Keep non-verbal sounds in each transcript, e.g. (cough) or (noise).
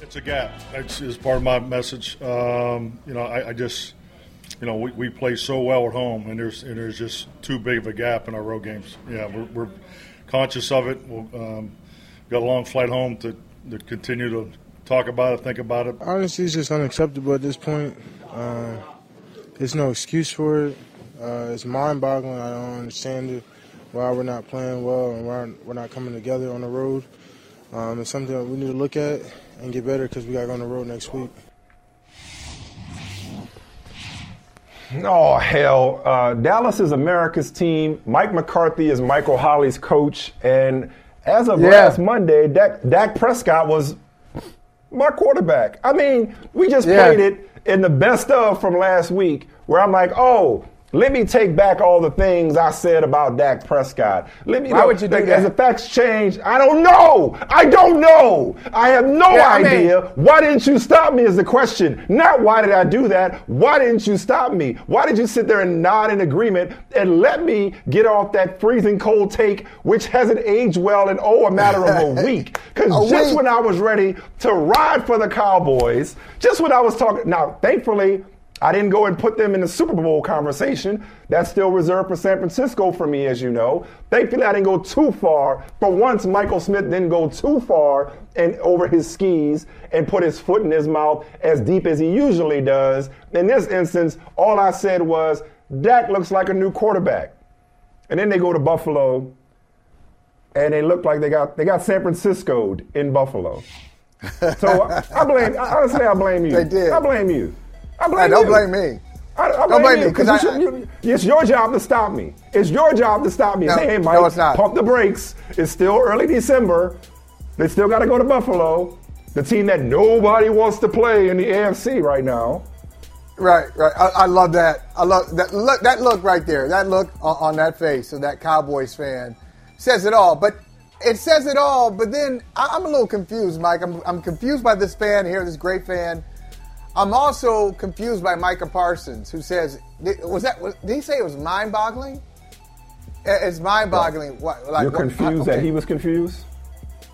It's a gap. That's is part of my message. Um, you know, I, I, just, you know, we, we play so well at home, and there's and there's just too big of a gap in our road games. Yeah, we're, we're conscious of it. We'll, um, got a long flight home to, to continue to talk about it, think about it. Honestly, it's just unacceptable at this point. Uh, there's no excuse for it. Uh, it's mind-boggling. I don't understand it. Why we're not playing well and why we're not coming together on the road. Um, it's something that we need to look at and get better because we got to go on the road next week. Oh, hell. Uh, Dallas is America's team. Mike McCarthy is Michael Holley's coach. And as of yeah. last Monday, Dak, Dak, Prescott was my quarterback. I mean, we just yeah. played it in the best of from last week where I'm like, oh, let me take back all the things I said about Dak Prescott. Let me. Why know, would you do that? As the facts change, I don't know. I don't know. I have no yeah, idea. I mean, why didn't you stop me? Is the question. Not why did I do that? Why didn't you stop me? Why did you sit there and nod in agreement and let me get off that freezing cold take, which hasn't aged well in oh a matter of a (laughs) week? Because just week. when I was ready to ride for the Cowboys, just when I was talking. Now, thankfully. I didn't go and put them in the Super Bowl conversation. That's still reserved for San Francisco for me, as you know. Thankfully, I didn't go too far. For once Michael Smith didn't go too far and over his skis and put his foot in his mouth as deep as he usually does, in this instance, all I said was, Dak looks like a new quarterback. And then they go to Buffalo, and they look like they got they got San Franciscoed in Buffalo. So I, I blame honestly I blame you. They did. I blame you. I blame don't you. blame me. I, I don't blame, me because you, it's your job to stop me. It's your job to stop me. No, hey, Mike, no, it's not. pump the brakes. It's still early December. They still got to go to Buffalo, the team that nobody wants to play in the AFC right now. Right, right. I, I love that. I love that look. That look right there. That look on, on that face of that Cowboys fan says it all. But it says it all. But then I, I'm a little confused, Mike. I'm, I'm confused by this fan here, this great fan I'm also confused by Micah Parsons, who says, "Was that? did he say it was mind-boggling? It's mind-boggling. What? Like, You're confused what, okay. that he was confused?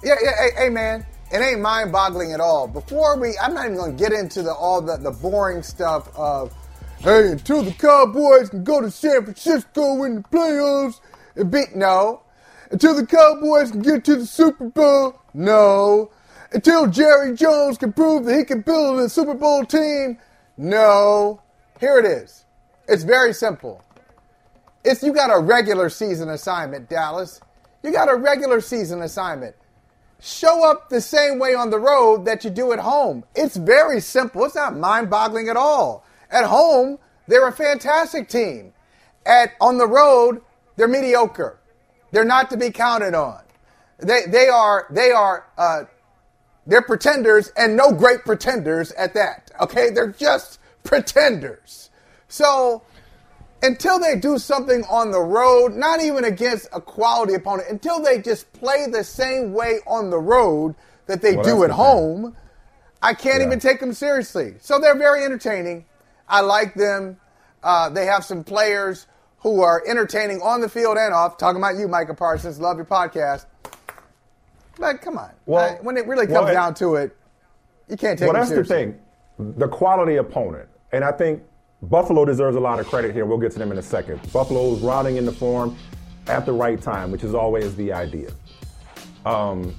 Yeah, yeah. Hey, hey, man, it ain't mind-boggling at all. Before we, I'm not even going to get into the all the, the boring stuff of, hey, until the Cowboys can go to San Francisco in the playoffs and beat no, until the Cowboys can get to the Super Bowl, no." Until Jerry Jones can prove that he can build a Super Bowl team? No. Here it is. It's very simple. It's you got a regular season assignment, Dallas. You got a regular season assignment. Show up the same way on the road that you do at home. It's very simple. It's not mind-boggling at all. At home, they're a fantastic team. At on the road, they're mediocre. They're not to be counted on. They they are they are uh, they're pretenders and no great pretenders at that. Okay? They're just pretenders. So until they do something on the road, not even against a quality opponent, until they just play the same way on the road that they well, do at home, I can't yeah. even take them seriously. So they're very entertaining. I like them. Uh, they have some players who are entertaining on the field and off. Talking about you, Micah Parsons. Love your podcast. Like, come on. Well, I, when it really comes well, down to it, you can't take. Well, that's the thing. The quality opponent, and I think Buffalo deserves a lot of credit here. We'll get to them in a second. Buffalo's routing in the form at the right time, which is always the idea. Um,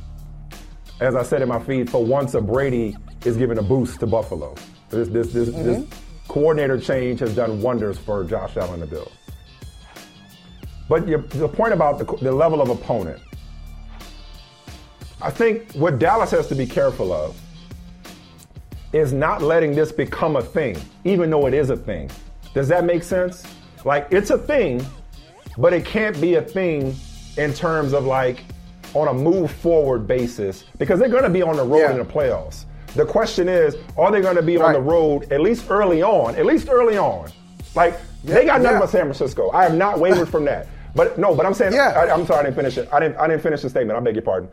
as I said in my feed, for once a Brady is giving a boost to Buffalo. This this this, mm-hmm. this coordinator change has done wonders for Josh Allen and the Bills. But your, the point about the, the level of opponent, I think what Dallas has to be careful of is not letting this become a thing, even though it is a thing. Does that make sense? Like, it's a thing, but it can't be a thing in terms of like on a move forward basis because they're going to be on the road Yeah. in the playoffs. The question is, are they going to be on the road at least early on? At least early on. Like they got nothing yeah. but San Francisco. I have not wavered from that. But no, but I'm saying Yeah. I, I'm sorry, I didn't finish it. I didn't I didn't finish the statement. I beg your pardon.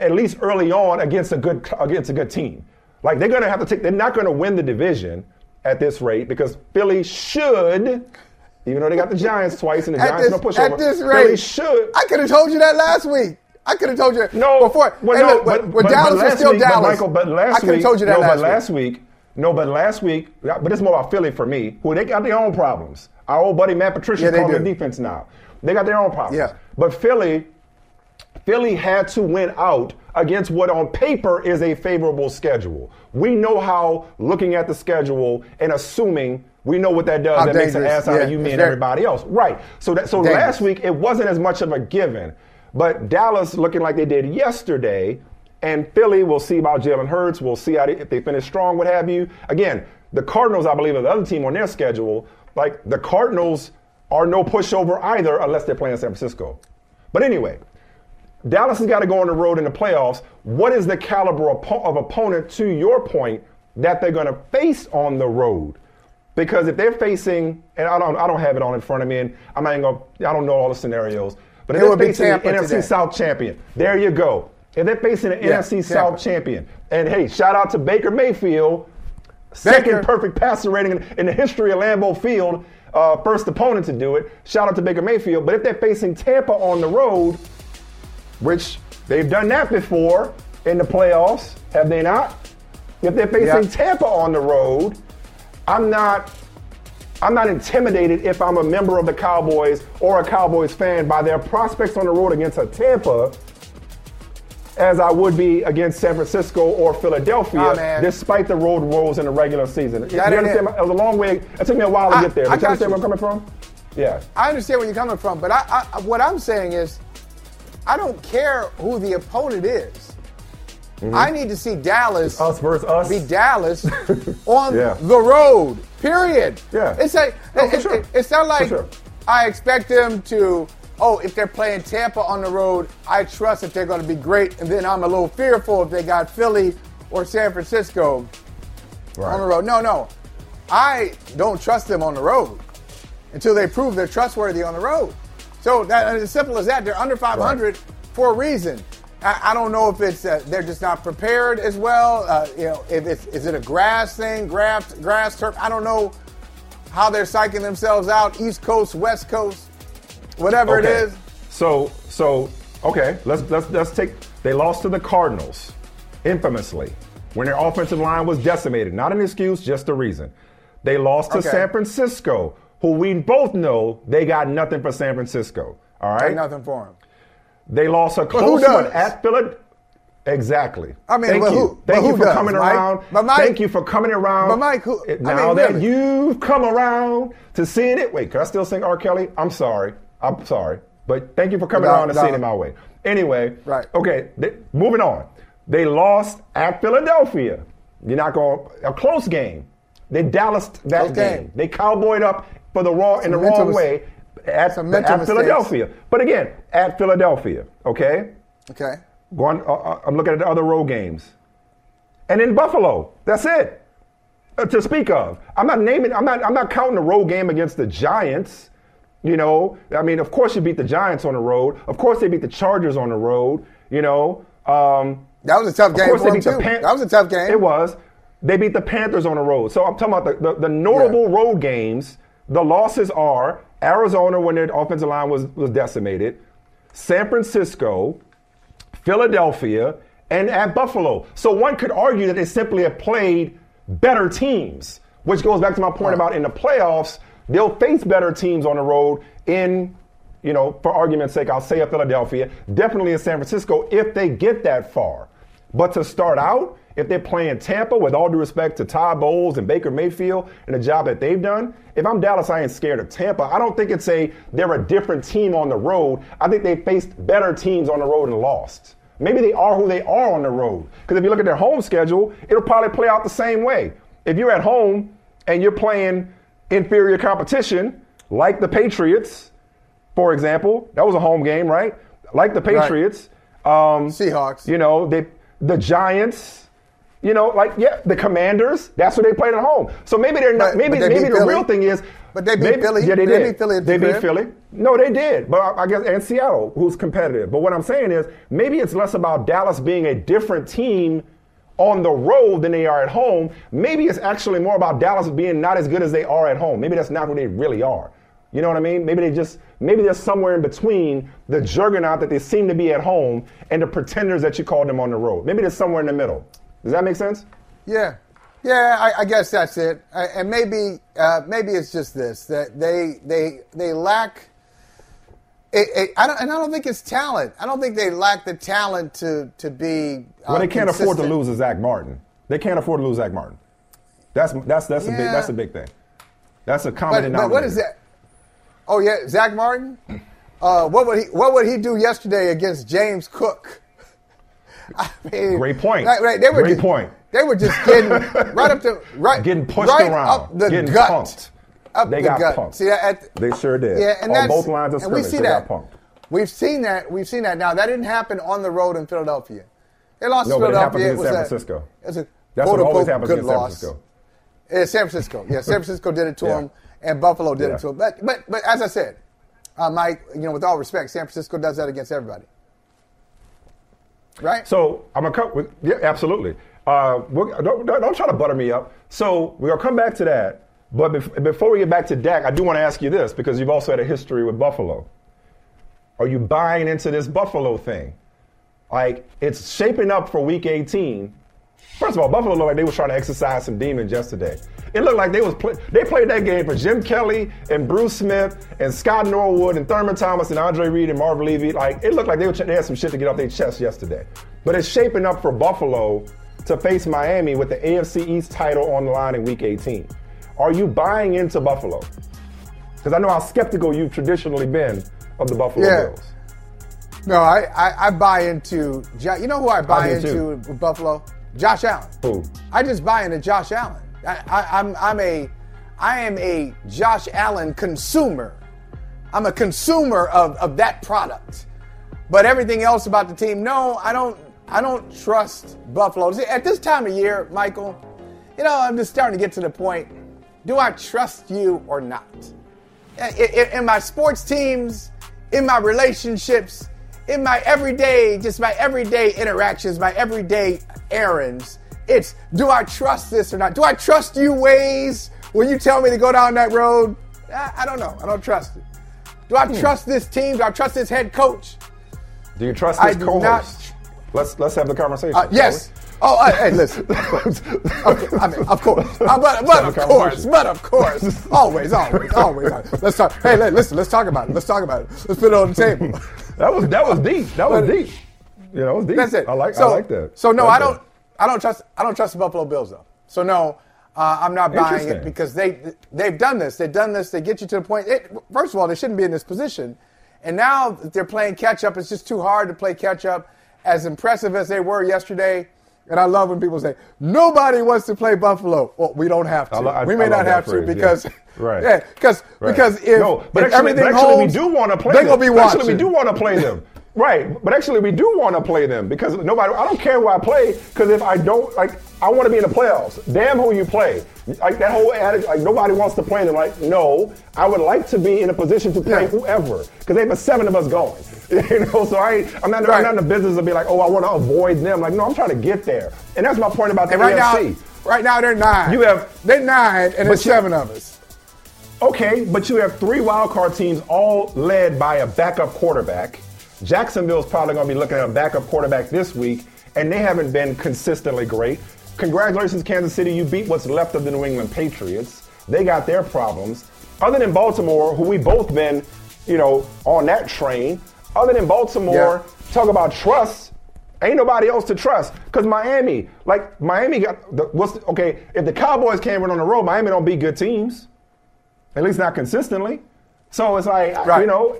At least early on against a good against a good team. Like they're going to have to take. They're not going to win the division at this rate because Philly should. Even though they got the Giants twice and the (laughs) Giants this, no pushover, at this Philly rate, should. I could have told you that last week. I could have told you No, before. Well, no, look, but, but- Dallas but was still week, but Michael, but last I could have told you that no, last but week. last week, no, but last week, but it's more about Philly for me, who they got their own problems. Our old buddy Matt Patricia Yeah, calling the defense now. They got their own problems. Yeah. But Philly, Philly had to win out against what on paper is a favorable schedule. We know how looking at the schedule and assuming we know what that does. How that makes an ass out Yeah, of you, me, and everybody else. Right. So that so Dangerous. last week it wasn't as much of a given. But Dallas looking like they did yesterday, and Philly, we'll see about Jalen Hurts. We'll see how they, if they finish strong, what have you. Again, the Cardinals, I believe, are the other team on their schedule. Like the Cardinals are no pushover either, unless they're playing San Francisco. But anyway, Dallas has got to go on the road in the playoffs. What is the caliber of, of opponent, to your point, that they're going to face on the road? Because if they're facing, and I don't, I don't have it on in front of me, and I'm not even going. I don't know all the scenarios. But if It they're would be facing the Tampa NFC today. South champion, there you go. If they're facing an Yeah, NFC Tampa. South champion, and hey, shout out to Baker Mayfield, second Baker. perfect passer rating in, in the history of Lambeau Field, uh, first opponent to do it. Shout out to Baker Mayfield. But if they're facing Tampa on the road, which they've done that before in the playoffs, have they not? If they're facing Yeah. Tampa on the road, I'm not I'm not intimidated if I'm a member of the Cowboys or a Cowboys fan by their prospects on the road against a Tampa as I would be against San Francisco or Philadelphia, Nah, despite the road woes in the regular season. You That ain't understand? it. It was a long way. It took me a while to I- get there. I But you got understand you. where I'm coming from? Yeah. I understand where you're coming from, but I, I, what I'm saying is, I don't care who the opponent is. I need to see Dallas Mm-hmm. Us versus us. be Dallas (laughs) on Yeah. the road. Period. Yeah. It's like for it- sure. it- it's not like sure. I expect them to. Oh, if they're playing Tampa on the road, I trust that they're going to be great, and then I'm a little fearful if they got Philly or San Francisco on the road. No, no, I don't trust them on the road until they prove they're trustworthy on the road. So that as simple as that. They're under 500 for a reason. I, I don't know if it's uh, they're just not prepared as well. Uh, you know, if it's is it a grass thing, grass, grass turf? I don't know how they're psyching themselves out. East Coast, West Coast, whatever it is. So so okay, let's let's let's take they lost to the Cardinals infamously when their offensive line was decimated. Not an excuse, just a reason. They lost to Okay. San Francisco, who we both know they got nothing for San Francisco. All right. Ain't nothing for them. They lost a close one at Philadelphia. Exactly. I mean, thank but you. who- Thank you for does, coming Mike? around. But Mike- thank you for coming around. But Mike, who- It- I now mean, that really. you've come around to seeing it, wait, can I still sing R. Kelly? I'm sorry. I'm sorry. But thank you for coming No, around and no. seeing it my way. Anyway, Right. Okay, they, moving on. They lost at Philadelphia. You're not going a close game. They Dallas that game. They cowboyed up for the wrong in the wrong mis- way at, at. Philadelphia. But again, at Philadelphia, okay? Okay. Going, uh, uh, I'm looking at the other road games, and in Buffalo. That's it uh, to speak of. I'm not naming. I'm not. I'm not counting the road game against the Giants. You know, I mean, of course you beat the Giants on the road. Of course they beat the Chargers on the road. You know, um, That was a tough game. of course for they beat the too. Pan- that was a tough game. It was. They beat the Panthers on the road. So I'm talking about the, the, the notable road games. The losses are Arizona when their offensive line was, was decimated, San Francisco, Philadelphia, and at Buffalo. So one could argue that they simply have played better teams, which goes back to my point about in the playoffs, they'll face better teams on the road in, you know, for argument's sake, I'll say a Philadelphia, definitely in San Francisco if they get that far. But to start out, if they're playing Tampa, with all due respect to Todd Bowles and Baker Mayfield and the job that they've done, if I'm Dallas, I ain't scared of Tampa. I don't think it's a they're a different team on the road. I think they faced better teams on the road and lost. Maybe they are who they are on the road. Because if you look at their home schedule, it'll probably play out the same way. If you're at home and you're playing inferior competition, like the Patriots, for example, that was a home game, right? Like the Patriots, Um, Seahawks. You know, they the Giants. You know, like yeah, the Commanders. That's what they played at home. So maybe they're not. But- maybe but they maybe the Philly. real thing is. But they beat maybe- Philly. Yeah, they, They did. beat Philly they the beat. Philly. No, they did. But I I guess and Seattle, who's competitive. But what I'm saying is, maybe it's less about Dallas being a different team on the road than they are at home. Maybe it's actually more about Dallas being not as good as they are at home. Maybe that's not who they really are. You know what I mean? Maybe they just maybe they're somewhere in between the juggernaut that they seem to be at home and the pretenders that you call them on the road. Maybe they're somewhere in the middle. Does that make sense? Yeah, yeah. I, I guess that's it. I, and maybe, uh, maybe it's just this that they they they lack. It, it, I don't, and I don't think it's talent. I don't think they lack the talent to to be. Uh, Well, they can't afford to lose a Zach Martin. They can't afford to lose Zach Martin. That's that's that's a big that's a big thing. That's a common But, but what is that? Oh yeah, Zach Martin. Uh, what would he What would he do yesterday against James Cook? (laughs) I mean, Great point. Right, right, they were Great just, point. They were just getting right up to right, Getting pushed right around, up the getting gut, punked. up They the got gut. punked. See that? At, They sure did. Yeah, and On that's, both lines of and we scrimmage, see they that. got punked. We've seen that. We've seen that. Now that didn't happen on the road in Philadelphia. They lost No, to but it happened Philadelphia. against was San a- Francisco. It was a That's what always happens against San. Francisco. Yeah, San Francisco. Yeah, San Francisco did it to Yeah. him, and Buffalo did Yeah. it to him. But but but as I said, uh, Mike, you know, with all respect, San Francisco does that against everybody, right? So I'm gonna with yeah, absolutely. Uh, don't, don't, don't try to butter me up. So we're gonna come back to that. But bef- before we get back to Dak, I do want to ask you this because you've also had a history with Buffalo. Are you buying into this Buffalo thing? Like it's shaping up for Week 18. First of all, Buffalo looked like they were trying to exercise some demons yesterday. It looked like they was play- they played that game for Jim Kelly and Bruce Smith and Scott Norwood and Thurman Thomas and Andre Reed and Marvin Levy. Like it looked like they, were, they had some shit to get off their chest yesterday. But it's shaping up for Buffalo to face Miami with the AFC East title on the line in Week 18. Are you buying into Buffalo? Because I know how skeptical you've traditionally been of the Buffalo Yeah. Bills. No, I, I, I buy into. You know who I buy do into too. with Buffalo? Josh Allen. Who? I just buy into Josh Allen. I, I, I'm I'm a I am a Josh Allen consumer. I'm a consumer of, of that product. But everything else about the team, no, I don't I don't trust Buffalo. At this time of year, Michael, you know, I'm just starting to get to the point. Do I trust you or not? in- in my sports teams, in my relationships, in my everyday, just my everyday interactions, my everyday errands. It's do I trust this or not? Do I trust you ways when you tell me to go down that road? I, I don't know. I don't trust it. Do I trust this team? Do I trust this head coach? Do you trust I this do co-host? Let's let's have the conversation. Uh, yes. Oh, uh, hey, listen. (laughs) okay, I mean, of course, Uh, but, but of course, but of course, always, always, always. Let's talk. Hey, li- listen. Let's talk about it. Let's talk about it. Let's put it on the table. (laughs) That was that was deep. That was deep. You know, it was deep. That's it. I like so, I like that. So no, like I don't. that. I don't trust. I don't trust the Buffalo Bills though. So no, uh, I'm not buying it because they they've done this. They've done this. They get you to the point. It, first of all, they shouldn't be in this position, and now they're playing catch up. It's just too hard to play catch up. As impressive as they were yesterday, and I love when people say nobody wants to play Buffalo. Well, we don't have to. I lo- I- we may not have to phrase, yeah. because Right. (laughs) yeah, because Right. because if, no, but if actually, everything actually holds, we do want to play. They're gonna be watching. Actually, we do want to play them. (laughs) Right, but actually, we do want to play them because nobody. I don't care who I play because if I don't like, I want to be in the playoffs. Damn who you play. Like that whole attitude. Like nobody wants to play them. Like no, I would like to be in a position to play Yeah. whoever because they have seven of us going. (laughs) You know, so I I'm not. I'm not in the business of being like, oh, I want to avoid them. Like no, I'm trying to get there, and that's my point about the And right AFC. now, right now they're nine. You have- they're nine, and there's you- seven of us. Okay, but you have three wild card teams all led by a backup quarterback. Jacksonville's probably going to be looking at a backup quarterback this week, and they haven't been consistently great. Congratulations, Kansas City. You beat what's left of the New England Patriots. They got their problems. Other than Baltimore, who we both been, you know, on that train. Other than Baltimore, talk about trust. Ain't nobody else to trust. Cause Miami, like Miami got the, what's the, okay? If the Cowboys can't win on the road, Miami don't beat good teams. At least not consistently. So it's like, Right. you know,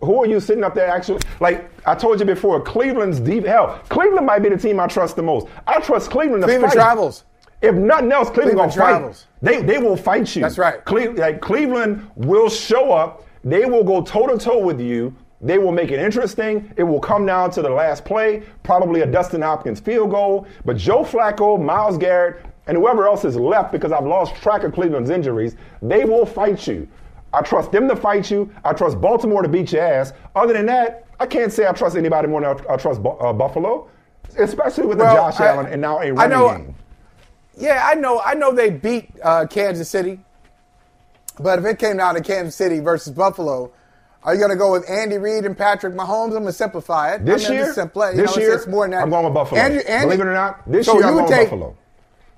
who are you sitting up there actually? Like I told you before, Cleveland's deep. Hell, Cleveland might be the team I trust the most. I trust Cleveland to Cleveland fight. travels. If nothing else, Cleveland, Cleveland gonna travels. fight. They they will fight you. That's right. Cle- like Cleveland will show up. They will go toe to toe with you. They will make it interesting. It will come down to the last play, probably a Dustin Hopkins field goal. But Joe Flacco, Myles Garrett, and whoever else is left because I've lost track of Cleveland's injuries, they will fight you. I trust them to fight you. I trust Baltimore to beat your ass. Other than that, I can't say I trust anybody more than I trust uh, Buffalo, especially with well, the Josh I, Allen and now a running I know, game. Yeah, I know. I know they beat uh, Kansas City, but if it came down to Kansas City versus Buffalo, are you going to go with Andy Reid and Patrick Mahomes? I'm going to simplify it. This I mean, year, simple, this know, year, it's more than that. I'm going with Buffalo. Andy, Andy, Believe it or not, this so year I'm going with Buffalo.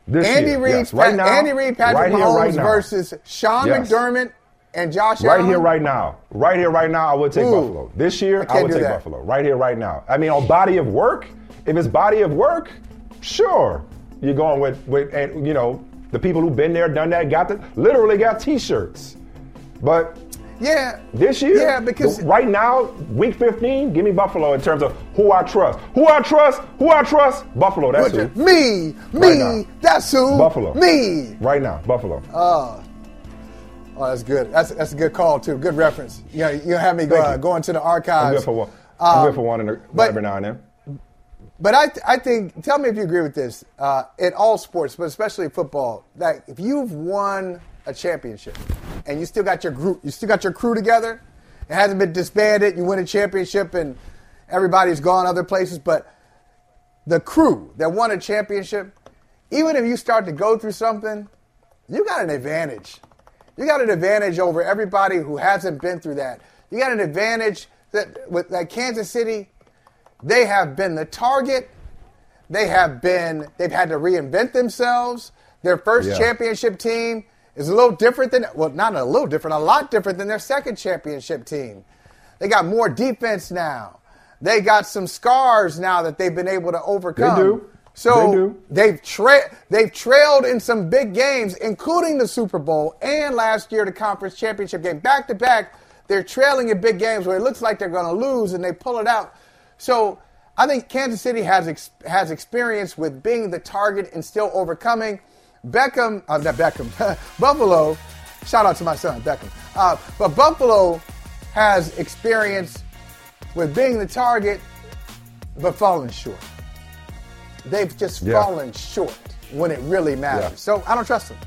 This Andy Reid, yes. right now, Andy Reid, Patrick right Mahomes right versus Sean yes. McDermott and Josh right Allen? here, right now. Right here, right now, I would take Ooh, Buffalo. This year, I, I would take that. Buffalo. Right here, right now. I mean, on body of work, if it's body of work, sure. You're going with, with and, you know, the people who've been there, done that, got the, literally got T-shirts. But yeah, this year, yeah, because right now, week 15, give me Buffalo in terms of who I trust. Who I trust, who I trust, Buffalo. That's who. Me, me, right that's who. Buffalo. Me. Right now, Buffalo. Uh, Oh, that's good. That's that's a good call too. Good reference. You know, you have me go, uh, go into the archives. I'm good for one. I'm um, good for one in the, but, every now and then. But I, I think, tell me if you agree with this. Uh, in all sports, but especially football, that if you've won a championship and you still got your group, you still got your crew together, it hasn't been disbanded. You win a championship and everybody's gone other places, but the crew that won a championship, even if you start to go through something, you got an advantage you got an advantage over everybody who hasn't been through that. You got an advantage that with that Kansas City, they have been the target. They have been they've had to reinvent themselves. Their first yeah. championship team is a little different than well, not a little different, a lot different than their second championship team. They got more defense now. They got some scars now that they've been able to overcome. They do. So they have tra- they've trailed in some big games, including the Super Bowl and last year the conference championship game. Back to back, they're trailing in big games where it looks like they're going to lose and they pull it out. So I think Kansas City has ex- has experience with being the target and still overcoming. Beckham, uh, not Beckham, (laughs) Buffalo. Shout out to my son Beckham. Uh, but Buffalo has experience with being the target, but falling short. They've just yeah. fallen short when it really matters. Yeah. So I don't trust them.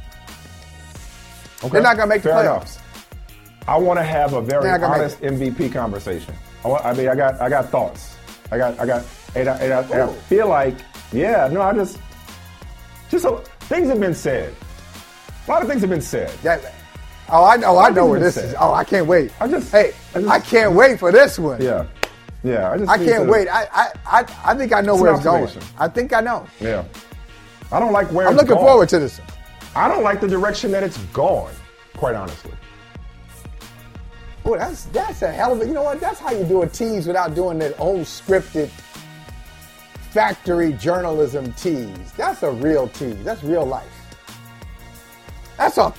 Okay. They're not going to make the playoffs. Enough. I want to have a very honest MVP conversation. I, mean, I got, I got thoughts. I got, I got, and I, and I, and I feel like, yeah, no, I just, just a, things have been said. A lot of things have been said. That, oh, I know, oh, I know where this said. is. Oh, I can't wait. I just, hey, I, just, I can't wait for this one. Yeah. Yeah, I just I can't to, wait. I, I I I think I know it's where it's going. I think I know. Yeah, I don't like where. I'm looking gone. forward to this. I don't like the direction that it's gone. Quite honestly. Boy, that's that's a hell of a. You know what? That's how you do a tease without doing that old scripted factory journalism tease. That's a real tease. That's real life. That's a.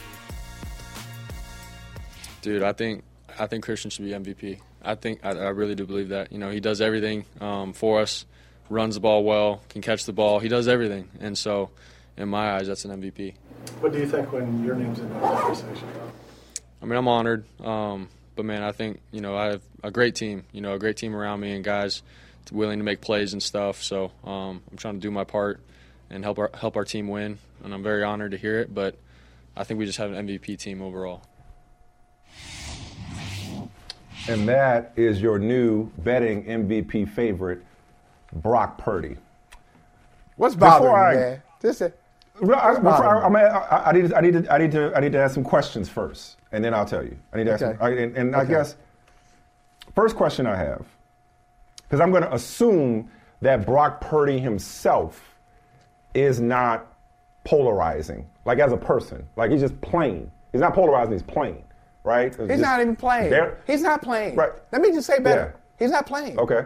Dude, I think I think Christian should be MVP. I think I, I, really do believe that. You know, he does everything um, for us, runs the ball well, can catch the ball. He does everything, and so in my eyes, that's an MVP. What do you think when your name's in that conversation? I mean, I'm honored, um, but man, I think you know I have a great team. You know, a great team around me and guys willing to make plays and stuff. So um, I'm trying to do my part and help our help our team win, and I'm very honored to hear it. But I think we just have an MVP team overall. And that is your new betting MVP favorite, Brock Purdy. What's bothering before you, I, man? This is, I, I, I, I, need to, I need to, I need to, I need to ask some questions first, and then I'll tell you. I need to ask, okay. some, I, and, and okay. I guess first question I have, because I'm going to assume that Brock Purdy himself is not polarizing, like as a person, like he's just plain. He's not polarizing. He's plain right? He's not even playing. He's not playing. Right. Let me just say better. Yeah. He's not playing. Okay.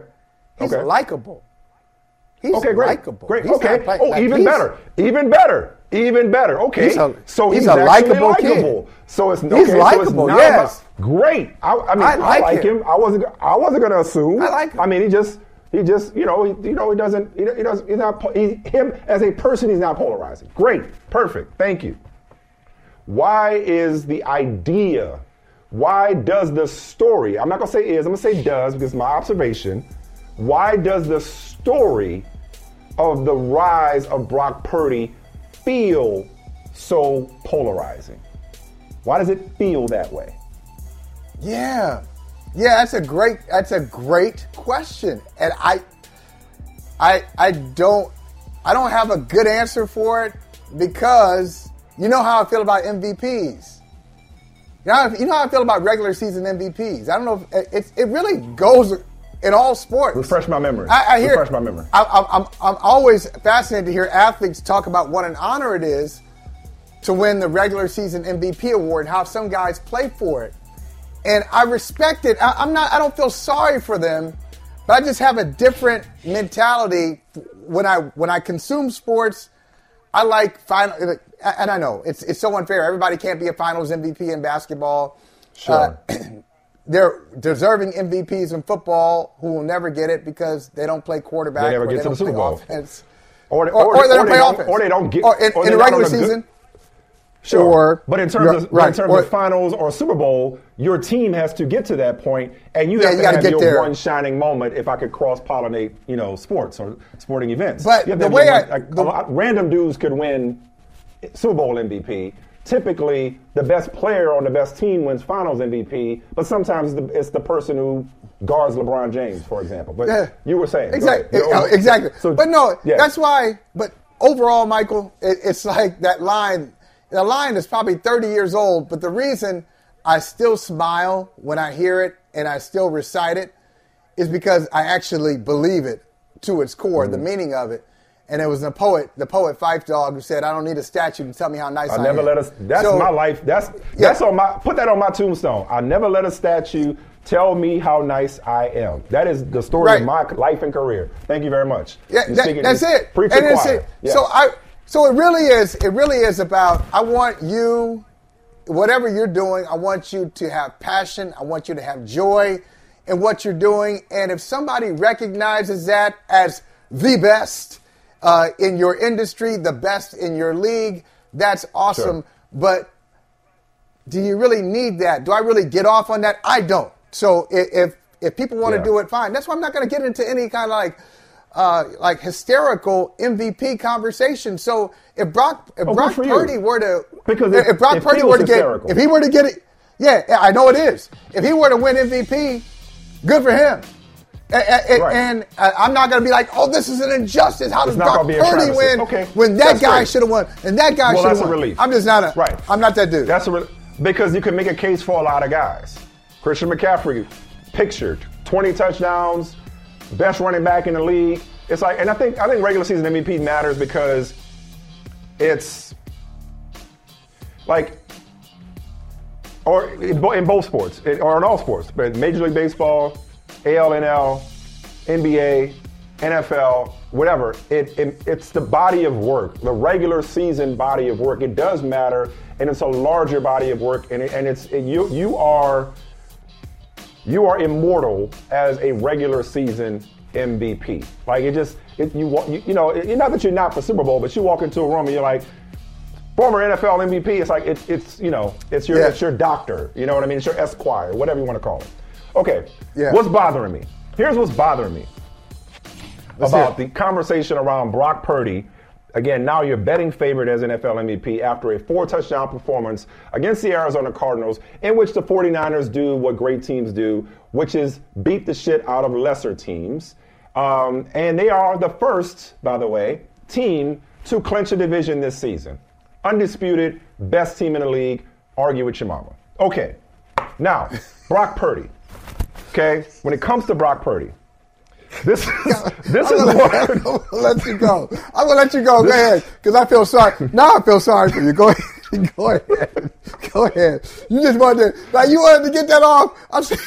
He's okay. likable. He's okay, great. likable. Great. He's okay. oh, like even better. Even better. Even better. Okay. He's a, so he's, he's a likable, likable. So it's okay, he's likable. So yes. About, great. I, I mean, I like, I like him. him. I wasn't. I wasn't going to assume. I like him. I mean, he just. He just, you know, he, you know, he doesn't, he, he doesn't, he's not, he, him as a person, he's not polarizing. Great, perfect, thank you. Why is the idea why does the story, I'm not going to say is, I'm going to say does because my observation, why does the story of the rise of Brock Purdy feel so polarizing? Why does it feel that way? Yeah. Yeah, that's a great that's a great question. And I I I don't I don't have a good answer for it because you know how I feel about MVPs. You know, how, you know how I feel about regular season MVPs. I don't know if it, it really goes in all sports. Refresh my memory. I, I hear, Refresh my memory. I, I, I'm, I'm always fascinated to hear athletes talk about what an honor it is to win the regular season MVP award how some guys play for it. And I respect it. I, I'm not. I don't feel sorry for them, but I just have a different mentality when I when I consume sports. I like final, and I know it's it's so unfair. Everybody can't be a Finals MVP in basketball. Sure. Uh, (clears throat) they're deserving MVPs in football who will never get it because they don't play quarterback. They never or get they to don't the Super play Bowl. Offense. Or, Or, or they don't play don't- offense. Or they don't get. Or in, or in the regular on a good- season. Sure. Or but in terms of right, in terms or- of finals or Super Bowl, your team has to get to that point, and you Yeah, have to have your there. one shining moment. If I could cross pollinate, you know, sports or sporting events. But the way I- like, the- a lot- random dudes could win Super Bowl MVP. Typically, the best player on the best team wins Finals MVP, but sometimes it's the, it's the person who guards LeBron James, for example. But Yeah. you were saying Exactly. Uh, exactly. So- but no, yeah. that's why. But overall, Michael, it, it's like that line. The line is probably 30 years old, but the reason I still smile when I hear it and I still recite it is because I actually believe it to its core, Mm-hmm. the meaning of it. And it was the poet, the poet Phife Dawg, who said, "I don't need a statue to tell me how nice I, am. I never am." let us. That's So- my life. That's Yeah. that's on my. Put that on my tombstone. I never let a statue tell me how nice I am. That is the story Right. of my life and career. Thank you very much. Yeah, that- that's it. Preacher And that's it. Yes. So I, so it really is. It really is about. I want you, whatever you're doing. I want you to have passion. I want you to have joy in what you're doing. And if somebody recognizes that as the best uh, in your industry, the best in your league, that's awesome. Sure. But do you really need that? Do I really get off on that? I don't. So if if people want to Yeah. do it, fine. That's why I'm not going to get into any kind of like uh, like hysterical MVP conversation. So if Brock if Oh, Brock for you. Purdy were to Because if, it- if Brock it Purdy were to get if he were to get it, yeah, yeah, I know it is. If he were to win MVP, good for him. A- a- a- Right. And uh, I'm not going to be like, oh, this is an injustice. How does Brock a Purdy win Okay. when that That's guy should have won and that guy Well, should that's have a won? relief. I'm just not a. Right. I'm not that dude. That's a re- because you can make a case for a lot of guys. Christian McCaffrey, pictured 20 touchdowns, best running back in the league. It's like, and I think I think regular season MVP matters because it's like, or in both sports, or in all sports, but Major League Baseball, ALNL, NBA, NFL, whatever. It, it it's the body of work, the regular season body of work. It does matter, and it's a larger body of work, and it, and it's and you you are you are immortal as a regular season MVP. Like it just it, you you, you know it, not that you're not for Super Bowl, but you walk into a room and you're like. Former NFL MVP, it's like it, it's you know it's your Yeah. it's your doctor, you know what I mean? It's your esquire, whatever you want to call it. Okay, Yeah. what's bothering me? Here's what's bothering me Let's about the conversation around Brock Purdy. Again, now you're betting favorite as an NFL MVP after a four touchdown performance against the Arizona Cardinals, in which the 49ers do what great teams do, which is beat the shit out of lesser teams. Um, and they are the first, by the way, team to clinch a division this season. Undisputed, best team in the league. Argue with your mama. Okay, now, Brock Purdy. Okay, when it comes to Brock Purdy, this is, (laughs) (laughs) this is I'm what. (laughs) gonna, I'm gonna let you go. I'm gonna let you go. Go ahead, because I feel sorry. Now I feel sorry for you. Go ahead. Go ahead. Go ahead. You just wanted to, like you wanted to get that off. I'm saying,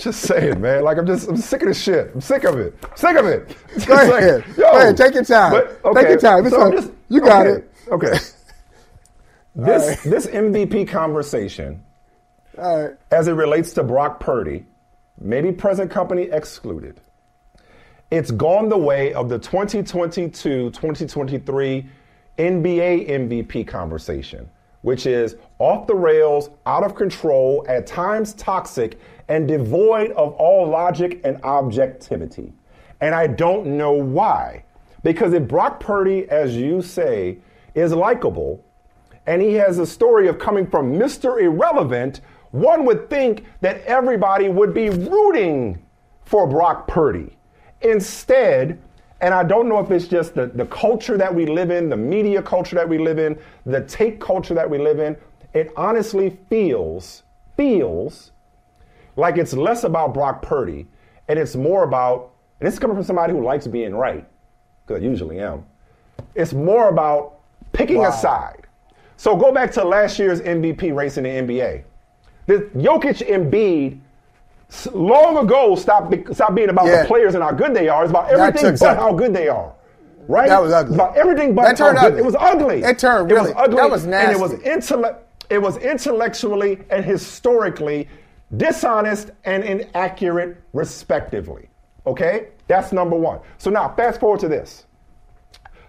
Just saying, man. Like I'm just, I'm sick of this shit. I'm sick of it. sick of it. Just Go like, ahead. yo. Go ahead. Take your time. But, Take your time. It's so I'm fine. You got okay, it. Okay. This this MVP conversation, all right. as it relates to Brock Purdy, maybe present company excluded, it's gone the way of the 2022-2023 NBA MVP conversation, which is off the rails, out of control, at times toxic, and devoid of all logic and objectivity. And I don't know why. Because if Brock Purdy, as you say, is likable, and he has a story of coming from Mr. Irrelevant, one would think that everybody would be rooting for Brock Purdy. Instead, and I don't know if it's just the, the culture that we live in, the media culture that we live in, the take culture that we live in, it honestly feels, feels like it's less about Brock Purdy and it's more about, and this is coming from somebody who likes being right, because I usually am. It's more about picking wow. a side. So go back to last year's MVP race in the NBA. The Jokic and Embiid long ago stopped, stopped being about yeah. the players and how good they are. It's about everything but how good they are. Right? That was ugly. It's about everything but that turned how ugly. good. It was ugly. It turned really. It was ugly. That was nasty. And it was intellect. It was intellectually and historically dishonest and inaccurate, respectively. Okay? That's number one. So now, fast forward to this.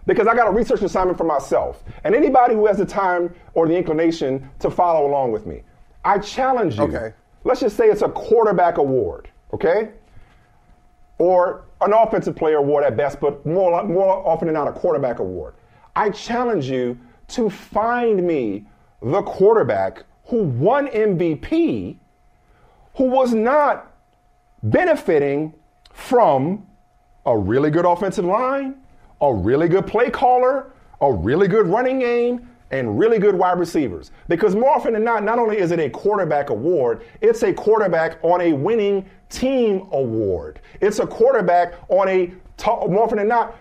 Because I got a research assignment for myself. And anybody who has the time or the inclination to follow along with me, I challenge you. Okay. Let's just say it's a quarterback award, okay? Or an offensive player award at best, but more, more often than not, a quarterback award. I challenge you to find me the quarterback who won MVP who was not benefiting from a really good offensive line, a really good play caller, a really good running game, and really good wide receivers. Because more often than not, not only is it a quarterback award, it's a quarterback on a winning team award. It's a quarterback on a, more often than not,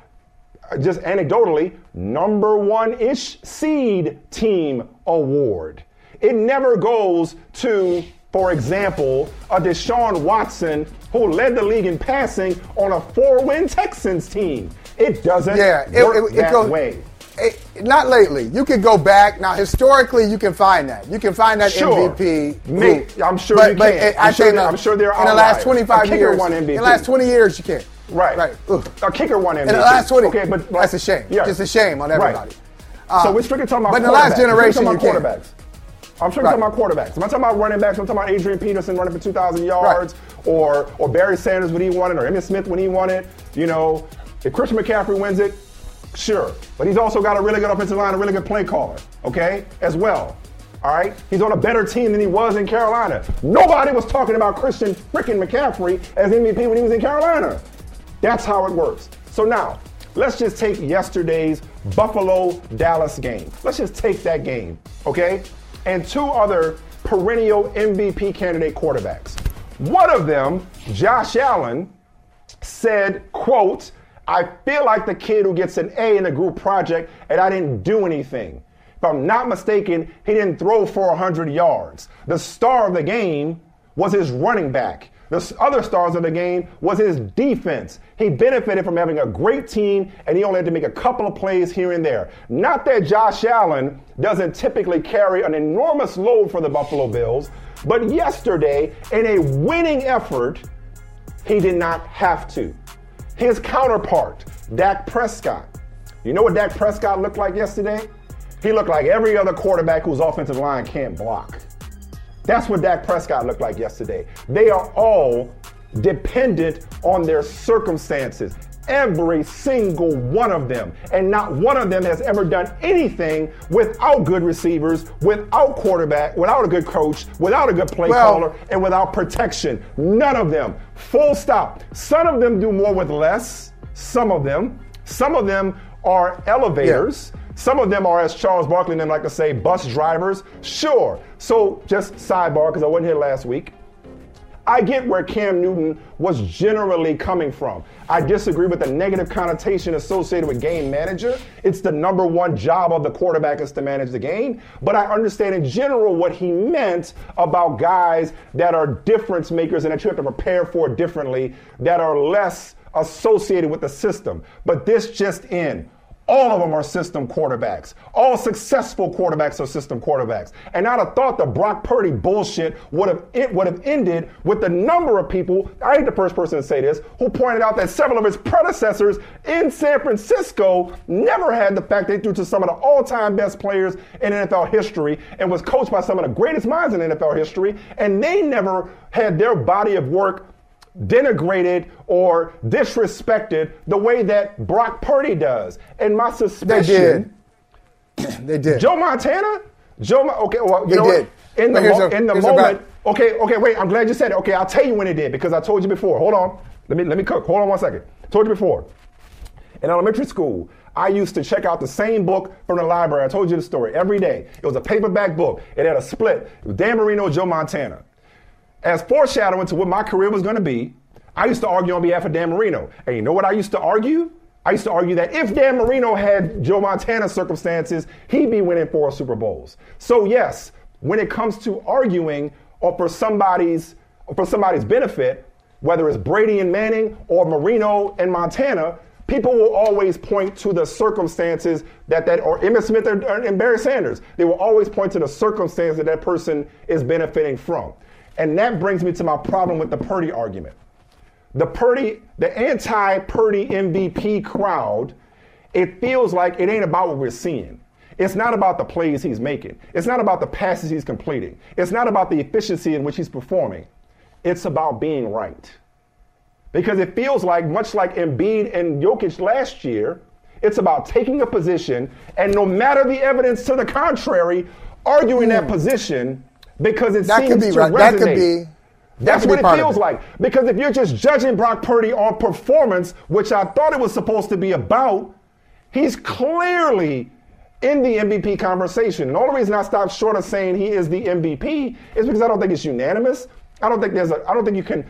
just anecdotally, number one ish seed team award. It never goes to, for example, a Deshaun Watson who led the league in passing on a four win Texans team. It doesn't yeah, it, work it, it that goes, way. It, not lately. You can go back now. Historically, you can find that. You can find that sure. MVP. Me, I'm sure but, you but can. I'm, sure, uh, I'm sure there are. In the last 25 years, won MVP. in the last 20 years, you can't. Right. Right. Ugh. A kicker won MVP. In the last 20. Okay, but that's a shame. Yeah. Just a shame on everybody. Right. So uh, we're strictly talking about. But in the last generation, you quarterbacks. I'm sure right. talking about quarterbacks. I'm not talking about running backs. I'm talking about Adrian Peterson running for 2,000 yards, right. or or Barry Sanders when he won it, or Emmitt Smith when he won it. You know, if Christian McCaffrey wins it, sure. But he's also got a really good offensive line, a really good play caller, okay, as well. All right, he's on a better team than he was in Carolina. Nobody was talking about Christian freaking McCaffrey as MVP when he was in Carolina. That's how it works. So now, let's just take yesterday's Buffalo Dallas game. Let's just take that game, okay? And two other perennial MVP candidate quarterbacks. One of them, Josh Allen, said, quote, I feel like the kid who gets an A in a group project and I didn't do anything. If I'm not mistaken, he didn't throw for 100 yards. The star of the game was his running back. The other stars of the game was his defense. He benefited from having a great team, and he only had to make a couple of plays here and there. Not that Josh Allen doesn't typically carry an enormous load for the Buffalo Bills, but yesterday, in a winning effort, he did not have to. His counterpart, Dak Prescott. You know what Dak Prescott looked like yesterday? He looked like every other quarterback whose offensive line can't block. That's what Dak Prescott looked like yesterday. They are all dependent on their circumstances. Every single one of them. And not one of them has ever done anything without good receivers, without quarterback, without a good coach, without a good play well, caller, and without protection. None of them. Full stop. Some of them do more with less. Some of them. Some of them are elevators. Yeah. Some of them are, as Charles Barkley and them like to say, bus drivers. Sure. So just sidebar, because I wasn't here last week. I get where Cam Newton was generally coming from. I disagree with the negative connotation associated with game manager. It's the number one job of the quarterback is to manage the game. But I understand in general what he meant about guys that are difference makers and that you have to prepare for differently, that are less associated with the system. But this just in All of them are system quarterbacks. All successful quarterbacks are system quarterbacks. And I'd have thought the Brock Purdy bullshit would have it would have ended with the number of people, I ain't the first person to say this, who pointed out that several of his predecessors in San Francisco never had the fact they threw to some of the all-time best players in NFL history and was coached by some of the greatest minds in NFL history, and they never had their body of work denigrated or disrespected the way that Brock Purdy does. And my suspicion. They did. (clears throat) they did. Joe Montana? Joe, okay, well, you they know did. what? In the, mo- a- in the moment. Okay, okay, wait, I'm glad you said it. Okay, I'll tell you when it did because I told you before. Hold on. Let me let me cook. Hold on one second. Told you before. In elementary school, I used to check out the same book from the library. I told you the story every day. It was a paperback book. It had a split. Dan Marino, Joe Montana. As foreshadowing to what my career was going to be, I used to argue on behalf of Dan Marino. And you know what I used to argue? I used to argue that if Dan Marino had Joe Montana's circumstances, he'd be winning four Super Bowls. So yes, when it comes to arguing or for somebody's for somebody's benefit, whether it's Brady and Manning or Marino and Montana, people will always point to the circumstances that that or Emmitt Smith or, or- and Barry Sanders. They will always point to the circumstance that that person is benefiting from. And that brings me to my problem with the Purdy argument. The Purdy, the anti-Purdy MVP crowd, it feels like it ain't about what we're seeing. It's not about the plays he's making. It's not about the passes he's completing. It's not about the efficiency in which he's performing. It's about being right. Because it feels like, much like Embiid and Jokic last year, it's about taking a position and no matter the evidence to the contrary, arguing that hmm. position because it. That seems could be to right. resonate. That could be. That's that could be what it feels like. Because if you're just judging Brock Purdy on performance, which I thought it was supposed to be about, he's clearly in the MVP conversation. And the only reason I stopped short of saying he is the MVP is because I don't think it's unanimous. I don't think there's a I don't think you can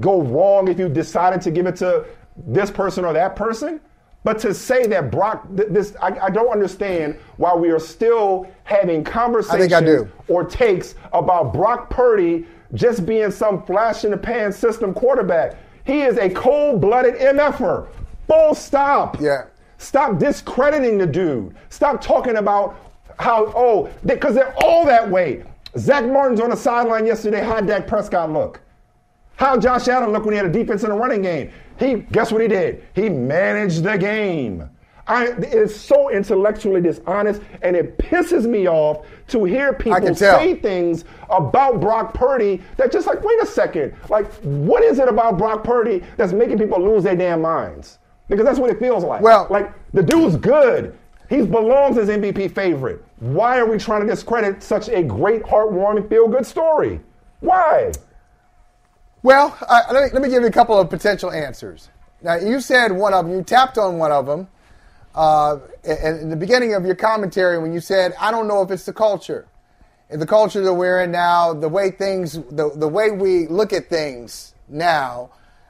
go wrong if you decided to give it to this person or that person. But to say that Brock, this, I, I don't understand why we are still having conversations do. or takes about Brock Purdy just being some flash in the pan system quarterback. He is a cold blooded MFer. Full stop. Yeah. Stop discrediting the dude. Stop talking about how, oh, because they're all that way. Zach Martin's on the sideline yesterday. How Dak Prescott look? How Josh Allen look when he had a defense in a running game? He guess what he did? He managed the game. I, it's so intellectually dishonest, and it pisses me off to hear people say things about Brock Purdy that just like, wait a second, like, what is it about Brock Purdy that's making people lose their damn minds? Because that's what it feels like. Well- like the dude's good. He belongs as MVP favorite. Why are we trying to discredit such a great, heartwarming, feel-good story? Why? Well, uh, let, me, let me give you a couple of potential answers. Now, you said one of them, you tapped on one of them uh, in, the beginning of your commentary when you said, I don't know if it's the culture. The culture that we're in now, the way things, the, the way we look at things now,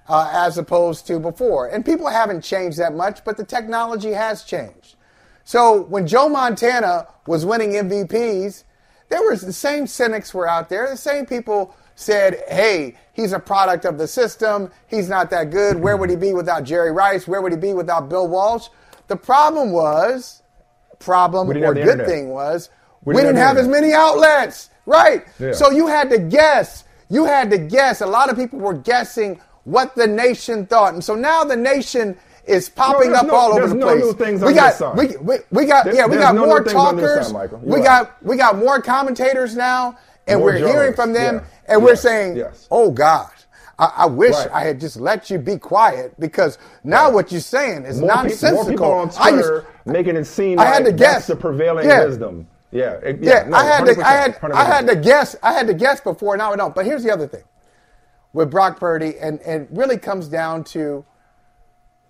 uh, as opposed to before. And people haven't changed that much, but the technology has changed. So when Joe Montana was winning MVPs, there was the same cynics were out there. The same people said, "Hey, he's a product of the system. He's not that good. Where would he be without Jerry Rice? Where would he be without Bill Walsh?" The problem was, problem or good internet. thing was, We we, didn't didn't have have as many outlets. Right. Yeah. So you had to guess. You had to guess. A lot of people were guessing what the nation thought, and so now the nation is popping there's up no- all over the no place. new things we got we, we, we got There- yeah we got no more new things under the talkers. You're we right. got we got more commentators now, and More we're hearing from them, yeah. and we're saying, yes. "Oh God, I, I wish Right. I had just let you be quiet because now Right. what you're saying is More, pe- nonsensical." more people on Twitter making it seem I like had to guess. the prevailing Yeah. wisdom. Yeah, it- yeah, no, I had to, I had, 100%, I had to guess, I had to guess before. Now I don't. But here's the other thing with Brock Purdy, and and really comes down to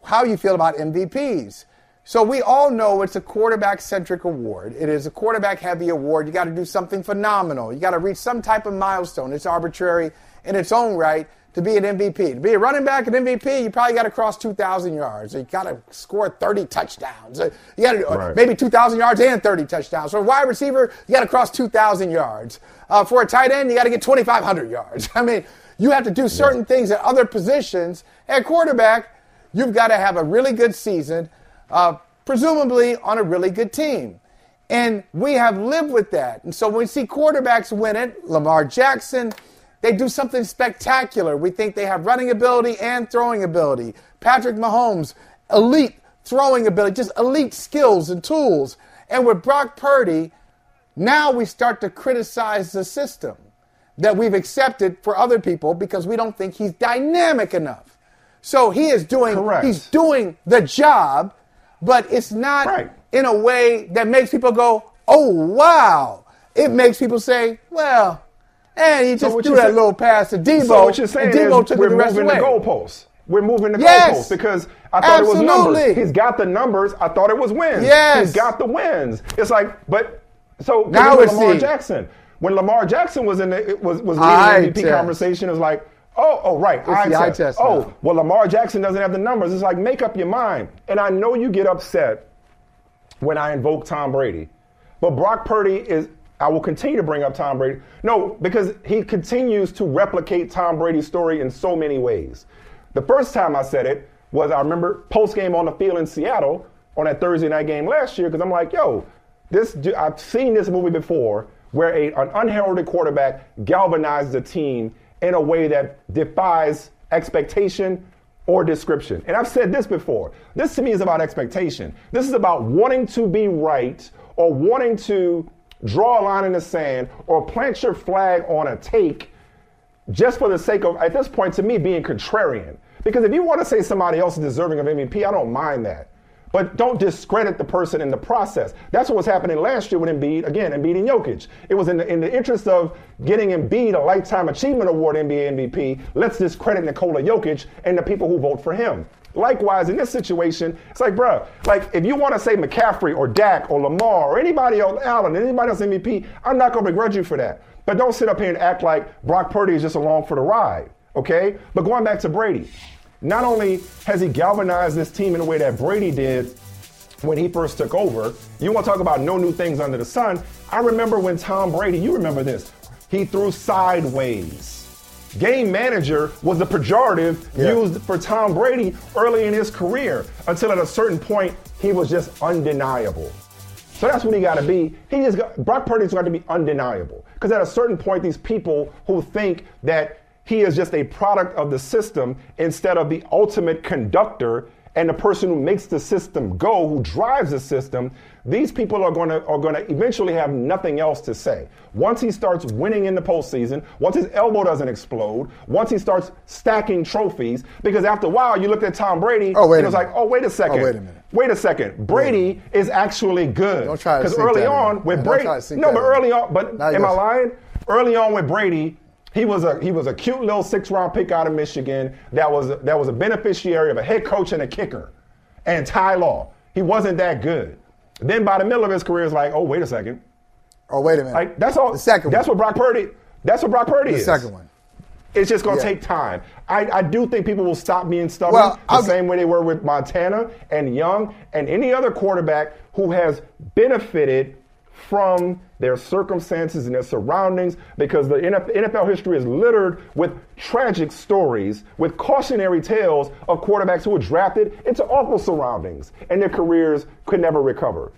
how you feel about MVPs. So we all know it's a quarterback centric award. It is a quarterback heavy award. You got to do something phenomenal. You got to reach some type of milestone. It's arbitrary in its own right to be an MVP. To be a running back, an MVP, you probably got to cross 2,000 yards. You got to score 30 touchdowns. Uh, You got to Right. maybe 2,000 yards and 30 touchdowns. For a wide receiver, you got to cross 2,000 yards. Uh, for a tight end, you got to get 2,500 yards. (laughs) I mean, you have to do certain things at other positions. At quarterback, you've got to have a really good season, uh, presumably on a really good team. And we have lived with that. And so when we see quarterbacks win it, Lamar Jackson, they do something spectacular. We think they have running ability and throwing ability. Patrick Mahomes, elite throwing ability, just elite skills and tools. And with Brock Purdy, now we start to criticize the system that we've accepted for other people because we don't think he's dynamic enough. So he is doing Correct. he's doing the job, but it's not Right. in a way that makes people go, "Oh wow." It makes people say, "Well, and he just what threw that saying- little pass to Debo, So what you're saying and Debo is took we're the moving the the goalposts. We're moving the Yes. goalposts because I thought it was Absolutely. numbers. He's got the numbers. I thought it was wins. Yes. He's got the wins. It's like, but so Now we're Lamar Jackson. When Lamar Jackson was in the, it was was leading the MVP conversation, it was like, oh, oh, right, It's the eye test. test Oh, now. well, Lamar Jackson doesn't have the numbers. It's like make up your mind. And I know you get upset when I invoke Tom Brady. But Brock Purdy is, I will continue to bring up Tom Brady. No, because he continues to replicate Tom Brady's story in so many ways. The first time I said it was I remember post game on the field in Seattle on that Thursday night game last year because I'm like, yo, this I've seen this movie before where a, an unheralded quarterback galvanizes a team in a way that defies expectation or description. And I've said this before. This to me is about expectation. This is about wanting to be right or wanting to draw a line in the sand or plant your flag on a take just for the sake of, at this point, to me, being contrarian. Because if you want to say somebody else is deserving of MVP, I don't mind that. But don't discredit the person in the process. That's what was happening last year with Embiid, again, Embiid and Jokic. It was in the, in the interest of getting Embiid a Lifetime Achievement Award NBA MVP. Let's discredit Nikola Jokic and the people who vote for him. Likewise, in this situation, it's like, bruh, like if you want to say McCaffrey or Dak or Lamar or anybody else, Allen, anybody else MVP, I'm not going to begrudge you for that. But don't sit up here and act like Brock Purdy is just along for the ride, okay? But going back to Brady, not only has he galvanized this team in a way that Brady did when he first took over, you want to talk about no new things under the sun. I remember when Tom Brady, you remember this, he threw sideways. Game manager was the pejorative Yeah. used for Tom Brady early in his career until at a certain point he was just undeniable. So that's what he got to be. He just got, Brock Purdy's got to be undeniable because at a certain point, these people who think that he is just a product of the system instead of the ultimate conductor and the person who makes the system go, who drives the system, these people are going to are going to eventually have nothing else to say. Once he starts winning in the postseason, once his elbow doesn't explode, once he starts stacking trophies, because after a while you look at Tom Brady, Oh, wait and a it's like, oh wait a second, Oh, wait a minute. wait a second, Brady is actually good. Don't try to because early that in. on with Yeah, Brady, try to sneak no, but early on, but am I lying? Early on with Brady, he was a he was a cute little six round pick out of Michigan that was that was a beneficiary of a head coach and a kicker, and Ty Law. He wasn't that good. Then by the middle of his career, it's like, oh wait a second, Oh, wait a minute. like that's all. The second That's one. what Brock Purdy. That's what Brock Purdy the is. second one. It's just going to Yeah. take time. I, I do think people will stop being stubborn Well, the I'll- same way they were with Montana and Young and any other quarterback who has benefited from their circumstances and their surroundings because the NFL, history is littered with tragic stories, with cautionary tales of quarterbacks who were drafted into awful surroundings and their careers could never recover.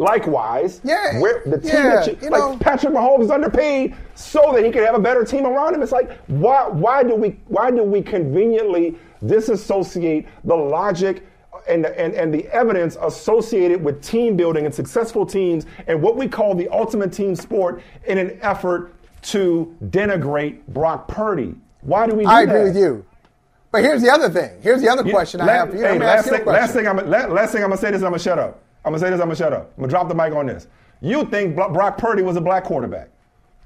Likewise, Yeah, the team yeah, that you, you like know. Patrick Mahomes is underpaid so that he could have a better team around him. It's like why why do we why do we conveniently disassociate the logic and the, and, and the evidence associated with team building and successful teams and what we call the ultimate team sport in an effort to denigrate Brock Purdy? Why do we do I that? agree with you. But here's the other thing. Here's the other question I have for you. hey, last, thing, last thing I'm la- last thing I'm gonna say this. I'm gonna shut up. I'm gonna say this. I'm gonna shut up. I'm gonna drop the mic on this. You think Brock Purdy was a black quarterback?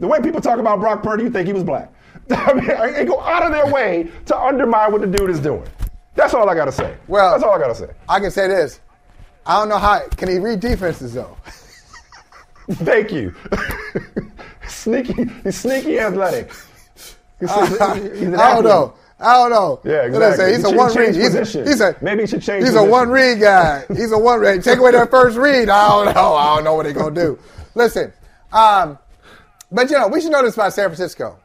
The way people talk about Brock Purdy, you think he was black. (laughs) I mean, they go out of their way to undermine what the dude is doing. That's all I gotta say. Well, that's all I gotta say. I can say this. I don't know how. Can he read defenses though? (laughs) Thank you. (laughs) sneaky, he's sneaky athletic. He's, (laughs) I, he's I don't athlete. know. I don't know. Yeah, exactly. he's He a one read. He's a, he's a Maybe he should change He's position. a one read guy. He's a one read. Take away that first read. I don't know. I don't know what they're gonna do. Listen, um, but you know we should know this about San Francisco.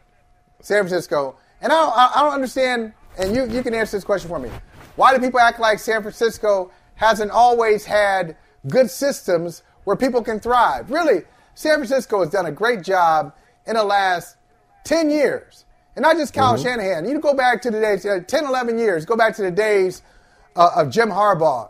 San Francisco, and I don't, I I don't understand. And you you can answer this question for me. Why do people act like San Francisco hasn't always had good systems where people can thrive. Really, San Francisco has done a great job in the last 10 years. And not just Kyle mm-hmm. Shanahan. You go back to the days, uh, 10, 11 years, go back to the days uh, of Jim Harbaugh.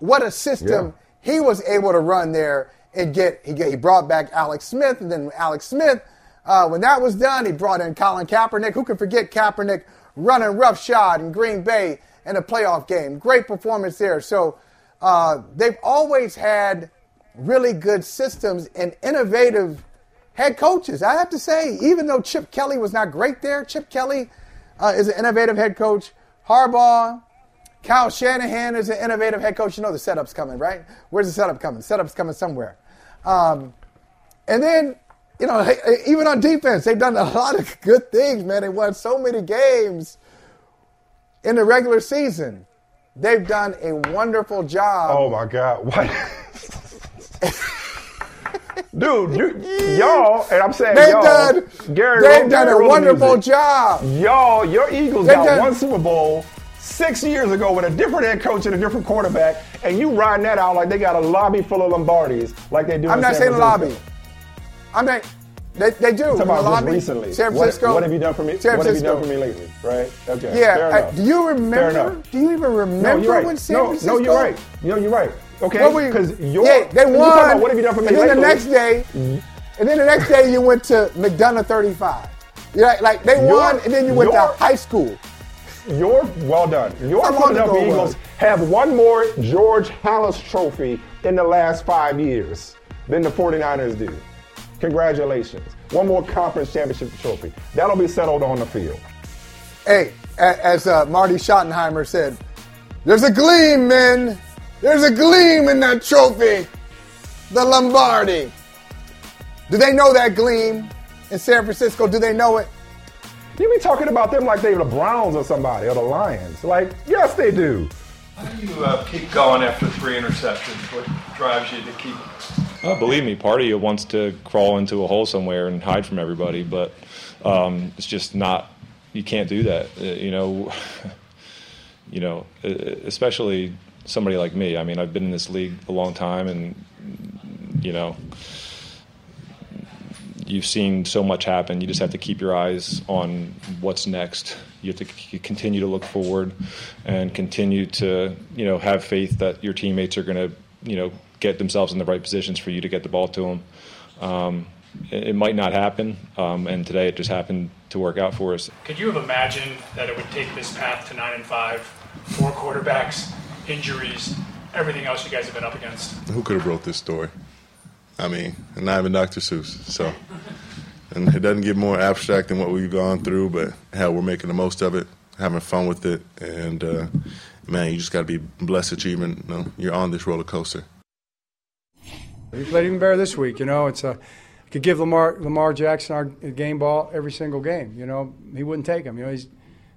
What a system yeah. he was able to run there and get. He, get, he brought back Alex Smith, and then Alex Smith, uh, when that was done, he brought in Colin Kaepernick. Who can forget Kaepernick running roughshod in Green Bay in a playoff game? Great performance there. So uh, they've always had really good systems and innovative head coaches. I have to say, even though Chip Kelly was not great there, Chip Kelly uh, is an innovative head coach. Harbaugh, Kyle Shanahan is an innovative head coach. You know the setup's coming, right? Where's the setup coming? Setup's coming somewhere. Um, and then, you know, even on defense, they've done a lot of (laughs) good things, man. They won so many games in the regular season. They've done a wonderful job. Oh my God! (laughs) What? Dude, you, y'all, and I'm saying they've y'all, done, Gary, they've done a wonderful music. job. Y'all, your Eagles they've got done, one Super Bowl six years ago with a different head coach and a different quarterback, and you riding that out like they got a lobby full of Lombardis, like they do. I'm not San saying lobby. I'm not. They, they do. Talk about lobby. recently. San Francisco. What, what, have you done for me? San what have you done for me lately? Right. Okay. Yeah. do you remember? Do you even remember no, right. when San no, Francisco? No, you're right. No, you're right. Okay. Because you're. Yeah, they won. About, what have you done for me and lately? then the next day, mm. and then the next day you went to McDonogh 35. Yeah, like they won, and then you went to high school. Your well done. Your Philadelphia Eagles have one more George Halas Trophy in the last five years than the 49ers do. Congratulations. One more conference championship trophy. That'll be settled on the field. Hey, as uh, Marty Schottenheimer said, there's a gleam, men. There's a gleam in that trophy. The Lombardi. Do they know that gleam in San Francisco? Do they know it? You be talking about them like they're the Browns or somebody or the Lions. Like, yes, they do. How do you uh, keep going after three interceptions? What drives you to keep? Uh, believe me, part of you wants to crawl into a hole somewhere and hide from everybody, but um, it's just not. You can't do that. Uh, you know. (laughs) you know, especially somebody like me. I mean, I've been in this league a long time, and you know you've seen so much happen. You just have to keep your eyes on what's next. You have to c- continue to look forward and continue to, you know, have faith that your teammates are going to, you know, get themselves in the right positions for you to get the ball to them. Um, it, it, might not happen, um, and today it just happened to work out for us. Could you have imagined that it would take this path to nine and five, four quarterbacks, injuries, everything else you guys have been up against? Who could have wrote this story? I mean, not even Dr. Seuss. So, and it doesn't get more abstract than what we've gone through, but hell, we're making the most of it, having fun with it, and uh, man, you just got to be blessed achievement. You know, you're on this roller coaster. We played even better this week. You know, it's a I could give Lamar Lamar Jackson our game ball every single game. You know, he wouldn't take him. You know, he's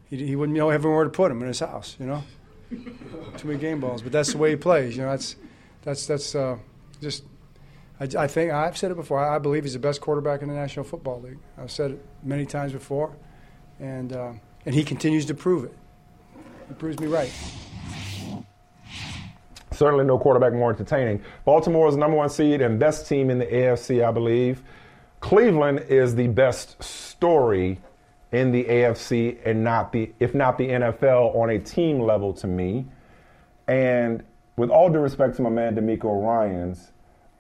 he, he wouldn't know everywhere to put him in his house. You know, too many game balls. But that's the way he plays. You know, that's that's that's uh, just I, I, think I've said it before. I believe he's the best quarterback in the National Football League. I've said it many times before, and uh, and he continues to prove it. He proves me right. Certainly, no quarterback more entertaining. Baltimore is the number one seed and best team in the AFC, I believe. Cleveland is the best story in the AFC and not the, if not the NFL, on a team level to me. And with all due respect to my man DeMeco Ryans,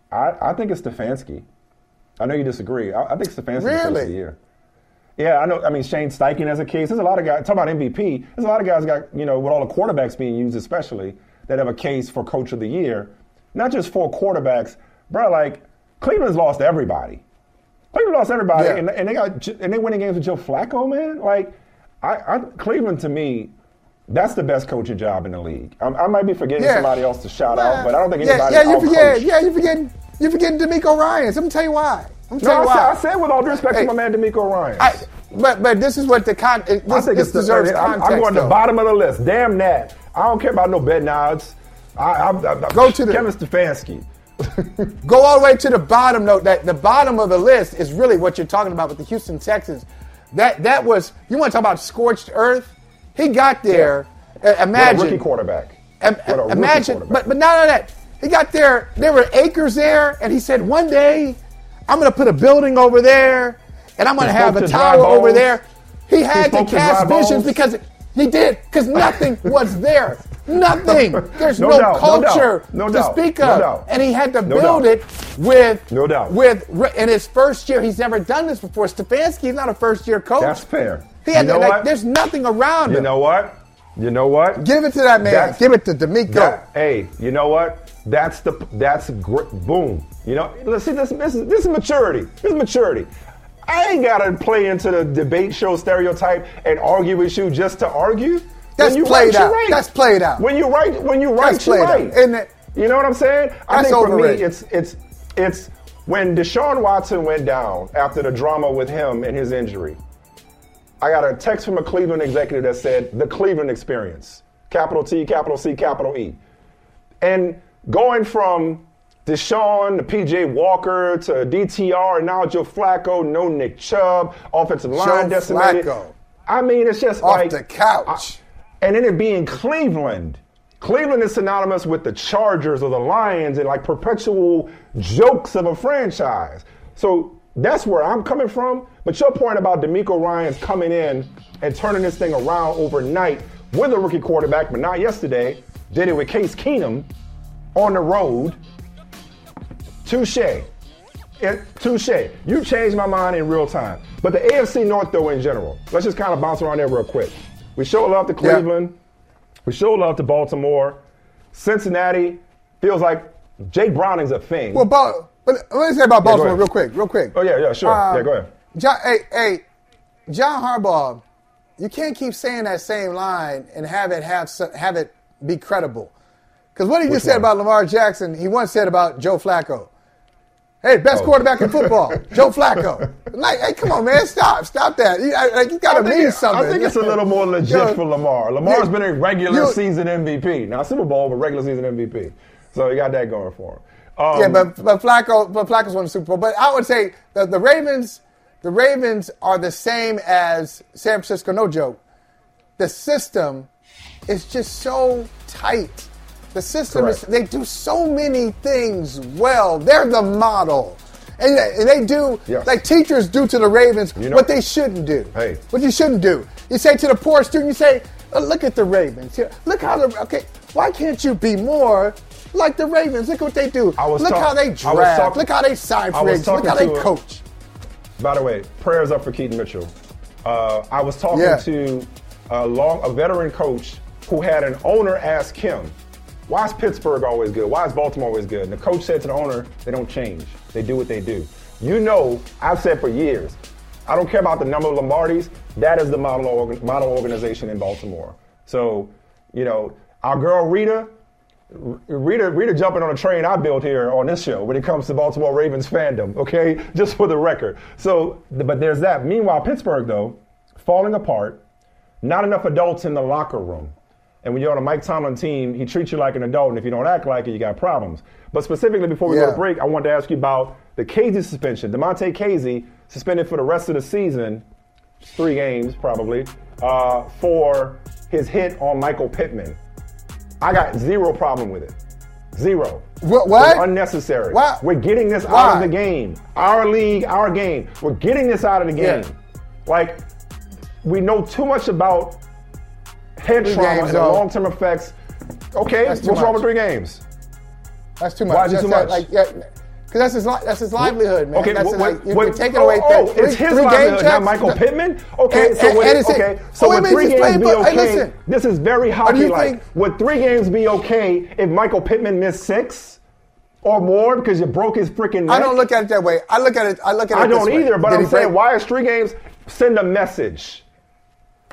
I, I think it's Stefanski. I know you disagree. I, I think Stefanski really? the the year. Yeah, I know. I mean, Shane Steichen as a case. There's a lot of guys. Talk about MVP. There's a lot of guys got you know with all the quarterbacks being used, especially that have a case for Coach of the Year. Not just four quarterbacks, bro. Like Cleveland's lost everybody. Cleveland lost everybody, yeah. and, and, they got and they winning games with Joe Flacco, man. Like, I, I, Cleveland to me, that's the best coaching job in the league. I, I might be forgetting yeah. somebody else to shout out, but I don't think anybody. Yeah, yeah, you forget. Yeah, you're forgetting. You're forgetting DeMeco Ryans. I'm gonna tell you why. I'm no, I, why. Said, I said with all due respect hey, to my man DeMeco Ryans. but but this is what the con. This, I think this deserves the, context. I'm, I'm going to the bottom of the list. Damn that. I don't care about no bed nods. I, I, I, Go to the Kevin Stefanski. (laughs) Go all the way to the bottom note. That the bottom of the list is really what you're talking about with the Houston Texans. That that was you want to talk about scorched earth. He got there. Yeah. Uh, imagine rookie quarterback. Im- What a rookie imagine, quarterback. but but not only that, he got there. There were acres there, and he said, "One day, I'm going to put a building over there, and I'm going to have a tower over there." He had to cast visions because he did, because nothing (laughs) was there. Nothing. There's No no, doubt, no doubt, culture no to doubt, speak no of, and he had to build it with No doubt. with in his first year. He's never done this before. Stefanski's not a first year coach. That's fair. He had You know like, there's nothing around You him. know what? You know what? Give it to that man. That's- Give it to DeMeco. That- hey, you know what? That's the that's gr- boom. You know, let's see this. This is this is maturity. This is maturity. I ain't gotta play into the debate show stereotype and argue with you just to argue. That's you played right, out. right. That's played out. When you write, when you write, That's you're played out. right. Isn't it? You know what I'm saying? I think for me, it's it's it's when Deshaun Watson went down after the drama with him and his injury. I got a text from a Cleveland executive that said the Cleveland experience, capital T, capital C, capital E. And going from Deshaun to PJ Walker to DTR and now Joe Flacco, no Nick Chubb, offensive line Joe decimated. Flacco. I mean, it's just Off like the couch. and then it being Cleveland. Cleveland is synonymous with the Chargers or the Lions and like perpetual jokes of a franchise. So that's where I'm coming from. But your point about DeMeco Ryans coming in and turning this thing around overnight with a rookie quarterback, but not yesterday, did it with Case Keenum on the road. Touche. It, touche. You changed my mind in real time. But the AFC North, though, in general, let's just kind of bounce around there real quick. We show love to Yeah. Cleveland. We show love to Baltimore. Cincinnati feels like Jake Browning's a thing. Well, Ba- but let me say about Yeah, Baltimore ahead. real quick, real quick. Oh, yeah, yeah, sure. Um, yeah, go ahead. John, hey, hey, John Harbaugh, you can't keep saying that same line and have it have have it be credible. Because what he Which just said one? about Lamar Jackson, he once said about Joe Flacco. Hey, best Oh. quarterback in football, (laughs) Joe Flacco. Like, hey, come on, man, stop, stop that. You, like, you got to I mean it- something. I think it's a little more legit Yo, for Lamar. Lamar's you- been a regular you- season MVP. Not Super Bowl, but regular season MVP. So he got that going for him. Um, yeah, but but Flacco, but Flacco's won the Super Bowl. But I would say the, the Ravens, the Ravens are the same as San Francisco. No joke. The system is just so tight. The system is, they do so many things well. They're the model. And they, and they do like teachers do to the Ravens You know- what they shouldn't do. Hey. what you shouldn't do. You say to the poor student, you say, "Uh, "Look at the Ravens. Look how the okay. Why can't you be more like the Ravens? Look what they do. I was Look talk- how they draft. talk- Look how they sign agents. Look how they a- coach. By the way, prayers up for Keaton Mitchell. Uh, I was talking Yeah. to a long, a veteran coach who had an owner ask him, "Why is Pittsburgh always good? Why is Baltimore always good?" And the coach said to the owner, "They don't change. They do what they do." You know, I've said for years, I don't care about the number of Lombardis. That is the model model organization in Baltimore. So, you know, our girl Rita, Rita, Rita jumping on a train I built here on this show when it comes to Baltimore Ravens fandom, okay? (laughs) Just for the record. So, but there's that. Meanwhile, Pittsburgh, though, falling apart, not enough adults in the locker room. And when you're on a Mike Tomlin team, he treats you like an adult, and if you don't act like it, you got problems. But specifically, before we go to break, I wanted to ask you about the Kazee suspension. Damontae Kazee suspended for the rest of the season, three games probably, uh, for his hit on Michael Pittman. I got zero problem with it. Zero. What- what? Unnecessary. Why? We're getting this out of the game. Our league, our game. We're getting this out of the game. Yeah. Like, we know too much about head Three trauma games, and the long term effects. Okay, what's too wrong with three games? That's too much. Why is it too much? Like, yeah, because that's his li- that's his livelihood, man. Okay, that's what, like, what, you, what- you take it oh, away. Oh, oh three, it's his three livelihood, not. Michael Pittman. Okay, And- so oh, would, and okay, oh, so a would three games be foot- hey, okay? listen. This is very do you hockey-like. think- Would three games be okay if Michael Pittman missed six or more because you broke his freaking neck? I don't look at it that way. I look at it. I look at it. I don't way. either, but Did I'm he break- saying, why is three games? Send a message.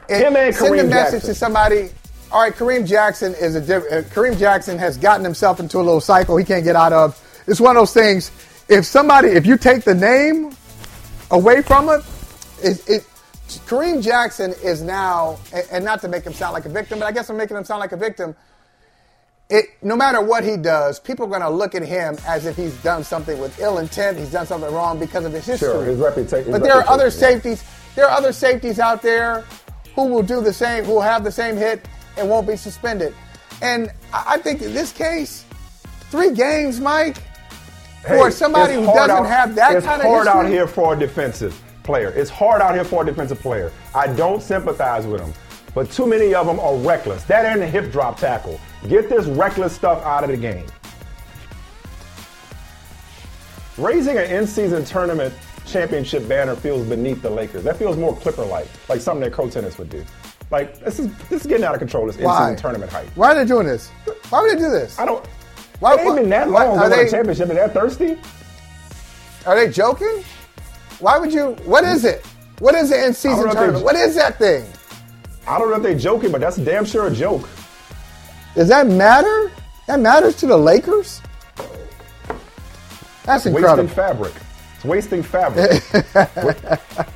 It- Him and send a message Jackson. to somebody. All right, Kareem Jackson is a diff- uh, Kareem Jackson has gotten himself into a little cycle he can't get out of. It's one of those things. If somebody, if you take the name away from it, it, it Kareem Jackson is now, and, not to make him sound like a victim, but I guess I'm making him sound like a victim. It, no matter what he does, people are going to look at him as if he's done something with ill intent. He's done something wrong because of his history. Sure, his reputa- his But there are other reputation, safeties. There are other safeties out there who will do the same, who will have the same hit and won't be suspended. And I think in this case, three games, Mike, for somebody who doesn't out- have that kind of hard out here for a defensive player. It's hard out here for a defensive player. I don't sympathize with them, but too many of them are reckless. That ain't a hip drop tackle. Get this reckless stuff out of the game. Raising an in-season tournament championship banner feels beneath the Lakers. That feels more Clipper-like, like something that Coach Tennis would do. Like this is this is getting out of control. This in-season tournament hype. Why are they doing this? Why would they do this? I don't. Why, it ain't been that why- long are they- a championship. and they're thirsty. Are they joking? Why would you? What is it? What is the I don't in-season know they- tournament? What is that thing? I don't know if they're joking, but that's damn sure a joke. Does that matter? That matters to the Lakers? That's Wasting incredible. fabric. Wasting fabric. (laughs)